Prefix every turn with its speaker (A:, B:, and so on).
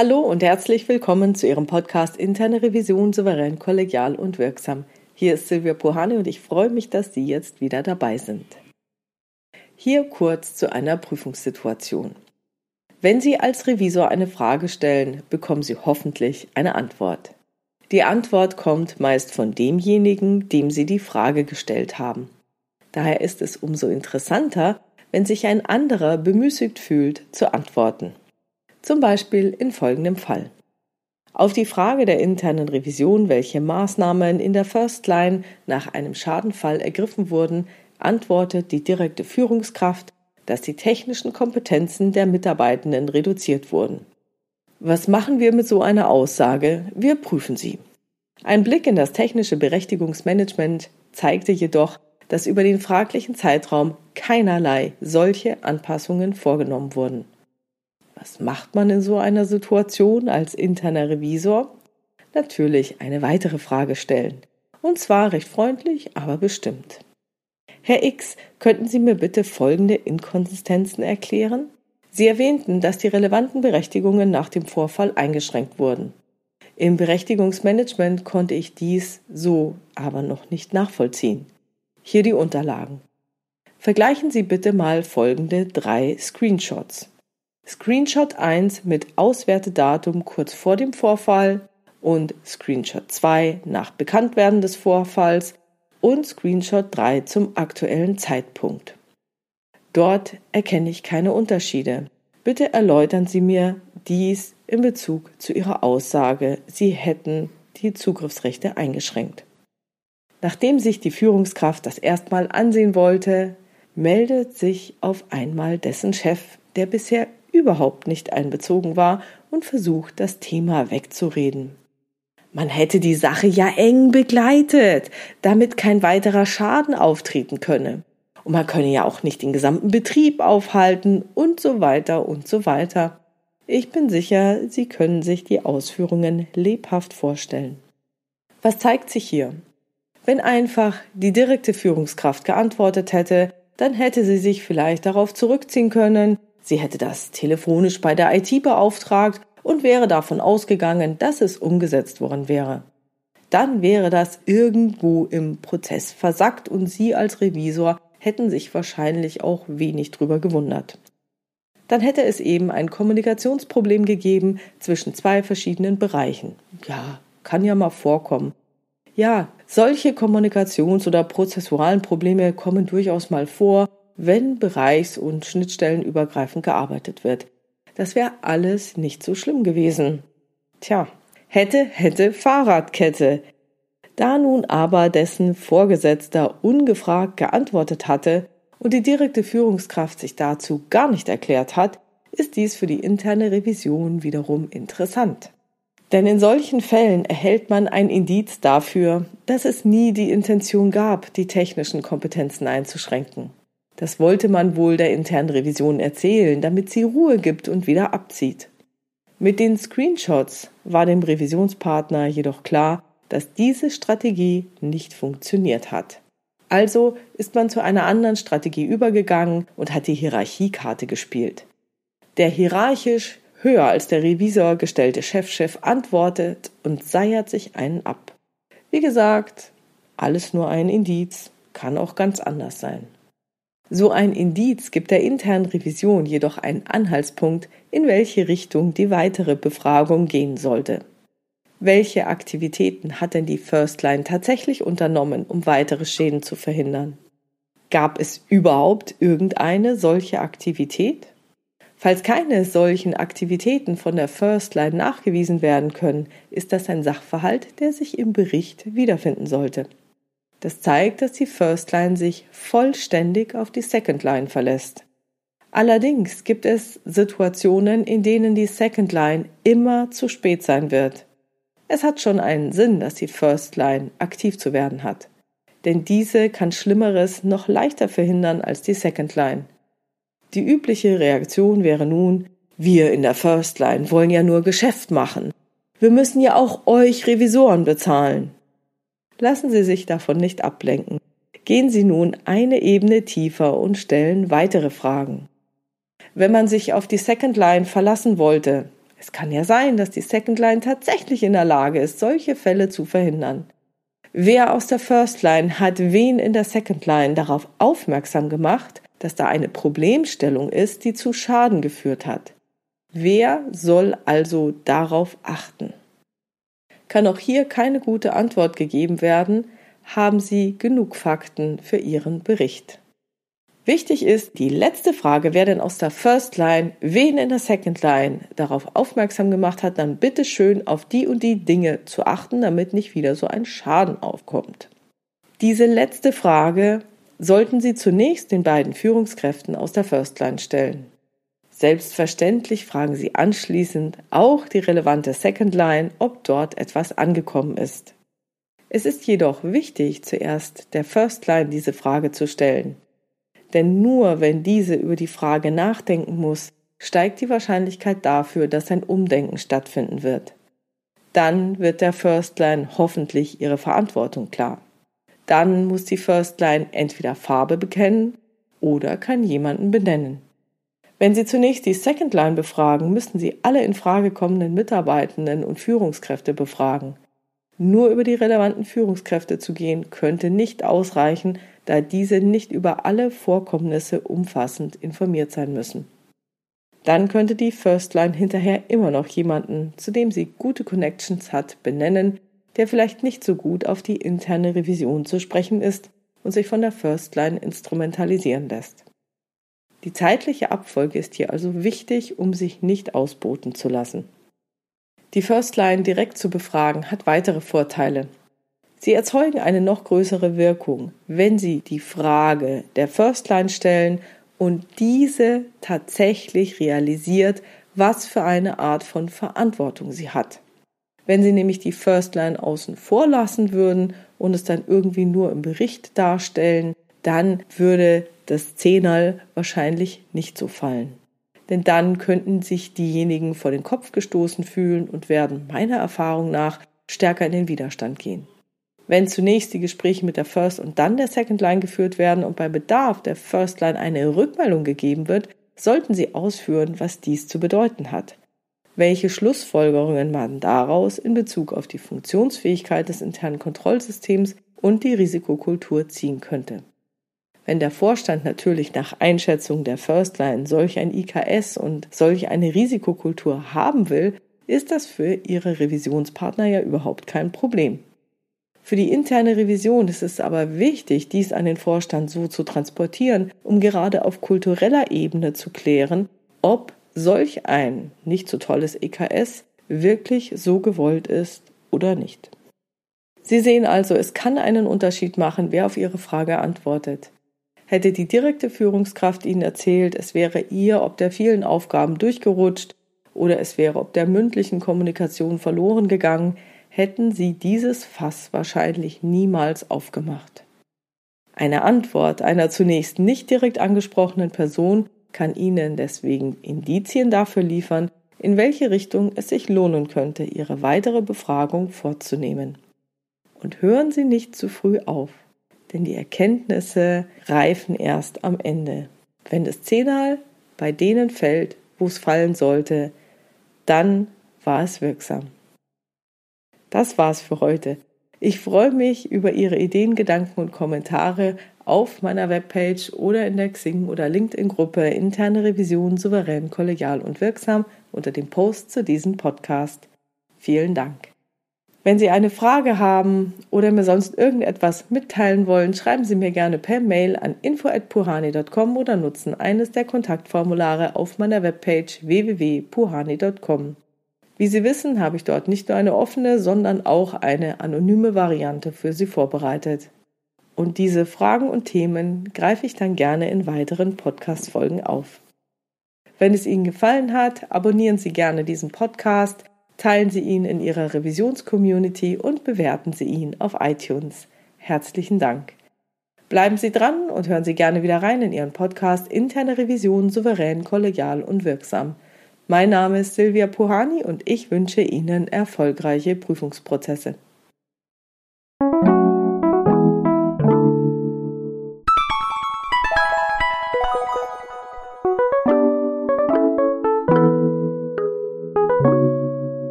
A: Hallo und herzlich willkommen zu Ihrem Podcast Interne Revision souverän, kollegial und wirksam. Hier ist Silvia Pohane und ich freue mich, dass Sie jetzt wieder dabei sind. Hier kurz zu einer Prüfungssituation. Wenn Sie als Revisor eine Frage stellen, bekommen Sie hoffentlich eine Antwort. Die Antwort kommt meist von demjenigen, dem Sie die Frage gestellt haben. Daher ist es umso interessanter, wenn sich ein anderer bemüßigt fühlt, zu antworten. Zum Beispiel in folgendem Fall. Auf die Frage der internen Revision, welche Maßnahmen in der First Line nach einem Schadenfall ergriffen wurden, antwortet die direkte Führungskraft, dass die technischen Kompetenzen der Mitarbeitenden reduziert wurden. Was machen wir mit so einer Aussage? Wir prüfen sie. Ein Blick in das technische Berechtigungsmanagement zeigte jedoch, dass über den fraglichen Zeitraum keinerlei solche Anpassungen vorgenommen wurden. Was macht man in so einer Situation als interner Revisor? Natürlich eine weitere Frage stellen. Und zwar recht freundlich, aber bestimmt. Herr X, könnten Sie mir bitte folgende Inkonsistenzen erklären? Sie erwähnten, dass die relevanten Berechtigungen nach dem Vorfall eingeschränkt wurden. Im Berechtigungsmanagement konnte ich dies so aber noch nicht nachvollziehen. Hier die Unterlagen. Vergleichen Sie bitte mal folgende drei Screenshots. Screenshot 1 mit Auswertedatum kurz vor dem Vorfall und Screenshot 2 nach Bekanntwerden des Vorfalls und Screenshot 3 zum aktuellen Zeitpunkt. Dort erkenne ich keine Unterschiede. Bitte erläutern Sie mir dies in Bezug zu Ihrer Aussage, Sie hätten die Zugriffsrechte eingeschränkt. Nachdem sich die Führungskraft das erstmal ansehen wollte, meldet sich auf einmal dessen Chef, der bisher überhaupt nicht einbezogen war und versucht, das Thema wegzureden. Man hätte die Sache ja eng begleitet, damit kein weiterer Schaden auftreten könne. Und man könne ja auch nicht den gesamten Betrieb aufhalten und so weiter und so weiter. Ich bin sicher, Sie können sich die Ausführungen lebhaft vorstellen. Was zeigt sich hier? Wenn einfach die direkte Führungskraft geantwortet hätte, dann hätte sie sich vielleicht darauf zurückziehen können, sie hätte das telefonisch bei der IT beauftragt und wäre davon ausgegangen, dass es umgesetzt worden wäre. Dann wäre das irgendwo im Prozess versackt und Sie als Revisor hätten sich wahrscheinlich auch wenig drüber gewundert. Dann hätte es eben ein Kommunikationsproblem gegeben zwischen zwei verschiedenen Bereichen. Ja, kann ja mal vorkommen. Ja, solche Kommunikations- oder prozessualen Probleme kommen durchaus mal vor, wenn bereichs- und schnittstellenübergreifend gearbeitet wird. Das wäre alles nicht so schlimm gewesen. Tja, hätte, hätte Fahrradkette. Da nun aber dessen Vorgesetzter ungefragt geantwortet hatte und die direkte Führungskraft sich dazu gar nicht erklärt hat, ist dies für die interne Revision wiederum interessant. Denn in solchen Fällen erhält man ein Indiz dafür, dass es nie die Intention gab, die technischen Kompetenzen einzuschränken. Das wollte man wohl der internen Revision erzählen, damit sie Ruhe gibt und wieder abzieht. Mit den Screenshots war dem Revisionspartner jedoch klar, dass diese Strategie nicht funktioniert hat. Also ist man zu einer anderen Strategie übergegangen und hat die Hierarchiekarte gespielt. Der hierarchisch höher als der Revisor gestellte Chefchef -Chef antwortet und seiert sich einen ab. Wie gesagt, alles nur ein Indiz, kann auch ganz anders sein. So ein Indiz gibt der internen Revision jedoch einen Anhaltspunkt, in welche Richtung die weitere Befragung gehen sollte. Welche Aktivitäten hat denn die First Line tatsächlich unternommen, um weitere Schäden zu verhindern? Gab es überhaupt irgendeine solche Aktivität? Falls keine solchen Aktivitäten von der First Line nachgewiesen werden können, ist das ein Sachverhalt, der sich im Bericht wiederfinden sollte. Das zeigt, dass die First Line sich vollständig auf die Second Line verlässt. Allerdings gibt es Situationen, in denen die Second Line immer zu spät sein wird. Es hat schon einen Sinn, dass die First Line aktiv zu werden hat. Denn diese kann Schlimmeres noch leichter verhindern als die Second Line. Die übliche Reaktion wäre nun, wir in der First Line wollen ja nur Geschäft machen. Wir müssen ja auch euch Revisoren bezahlen. Lassen Sie sich davon nicht ablenken. Gehen Sie nun eine Ebene tiefer und stellen weitere Fragen. Wenn man sich auf die Second Line verlassen wollte, Es kann ja sein, dass die Second Line tatsächlich in der Lage ist, solche Fälle zu verhindern. Wer aus der First Line hat wen in der Second Line darauf aufmerksam gemacht, dass da eine Problemstellung ist, die zu Schaden geführt hat? Wer soll also darauf achten? Kann auch hier keine gute Antwort gegeben werden, haben Sie genug Fakten für Ihren Bericht. Wichtig ist die letzte Frage, wer denn aus der First Line wen in der Second Line darauf aufmerksam gemacht hat, dann bitte schön auf die und die Dinge zu achten, damit nicht wieder so ein Schaden aufkommt. Diese letzte Frage sollten Sie zunächst den beiden Führungskräften aus der First Line stellen. Selbstverständlich fragen Sie anschließend auch die relevante Second Line, ob dort etwas angekommen ist. Es ist jedoch wichtig, zuerst der First Line diese Frage zu stellen. Denn nur wenn diese über die Frage nachdenken muss, steigt die Wahrscheinlichkeit dafür, dass ein Umdenken stattfinden wird. Dann wird der First Line hoffentlich ihre Verantwortung klar. Dann muss die First Line entweder Farbe bekennen oder kann jemanden benennen. Wenn Sie zunächst die Second Line befragen, müssen Sie alle in Frage kommenden Mitarbeitenden und Führungskräfte befragen. Nur über die relevanten Führungskräfte zu gehen, könnte nicht ausreichen, da diese nicht über alle Vorkommnisse umfassend informiert sein müssen. Dann könnte die First Line hinterher immer noch jemanden, zu dem sie gute Connections hat, benennen, der vielleicht nicht so gut auf die interne Revision zu sprechen ist und sich von der First Line instrumentalisieren lässt. Die zeitliche Abfolge ist hier also wichtig, um sich nicht ausboten zu lassen. Die First Line direkt zu befragen hat weitere Vorteile. Sie erzeugen eine noch größere Wirkung, wenn Sie die Frage der First Line stellen und diese tatsächlich realisiert, was für eine Art von Verantwortung sie hat. Wenn Sie nämlich die First Line außen vor lassen würden und es dann irgendwie nur im Bericht darstellen, dann würde das Zehnerl wahrscheinlich nicht so fallen. Denn dann könnten sich diejenigen vor den Kopf gestoßen fühlen und werden meiner Erfahrung nach stärker in den Widerstand gehen. Wenn zunächst die Gespräche mit der First und dann der Second Line geführt werden und bei Bedarf der First Line eine Rückmeldung gegeben wird, sollten Sie ausführen, was dies zu bedeuten hat. Welche Schlussfolgerungen man daraus in Bezug auf die Funktionsfähigkeit des internen Kontrollsystems und die Risikokultur ziehen könnte. Wenn der Vorstand natürlich nach Einschätzung der First Line solch ein IKS und solch eine Risikokultur haben will, ist das für ihre Revisionspartner ja überhaupt kein Problem. Für die interne Revision ist es aber wichtig, dies an den Vorstand so zu transportieren, um gerade auf kultureller Ebene zu klären, ob solch ein nicht so tolles EKS wirklich so gewollt ist oder nicht. Sie sehen also, es kann einen Unterschied machen, wer auf Ihre Frage antwortet. Hätte die direkte Führungskraft Ihnen erzählt, es wäre ihr ob der vielen Aufgaben durchgerutscht oder es wäre ob der mündlichen Kommunikation verloren gegangen, hätten sie dieses Fass wahrscheinlich niemals aufgemacht. Eine Antwort einer zunächst nicht direkt angesprochenen Person kann Ihnen deswegen Indizien dafür liefern, in welche Richtung es sich lohnen könnte, Ihre weitere Befragung vorzunehmen. Und hören Sie nicht zu früh auf, denn die Erkenntnisse reifen erst am Ende. Wenn das Zehnal bei denen fällt, wo es fallen sollte, dann war es wirksam. Das war's für heute. Ich freue mich über Ihre Ideen, Gedanken und Kommentare auf meiner Webpage oder in der Xing oder LinkedIn-Gruppe Interne Revision souverän, kollegial und wirksam unter dem Post zu diesem Podcast. Vielen Dank. Wenn Sie eine Frage haben oder mir sonst irgendetwas mitteilen wollen, schreiben Sie mir gerne per Mail an info@puhani.com oder nutzen eines der Kontaktformulare auf meiner Webpage www.puhani.com. Wie Sie wissen, habe ich dort nicht nur eine offene, sondern auch eine anonyme Variante für Sie vorbereitet. Und diese Fragen und Themen greife ich dann gerne in weiteren Podcast-Folgen auf. Wenn es Ihnen gefallen hat, abonnieren Sie gerne diesen Podcast, teilen Sie ihn in Ihrer Revisionscommunity und bewerten Sie ihn auf iTunes. Herzlichen Dank. Bleiben Sie dran und hören Sie gerne wieder rein in Ihren Podcast Interne Revision souverän, kollegial und wirksam. Mein Name ist Silvia Puhani und ich wünsche Ihnen erfolgreiche Prüfungsprozesse.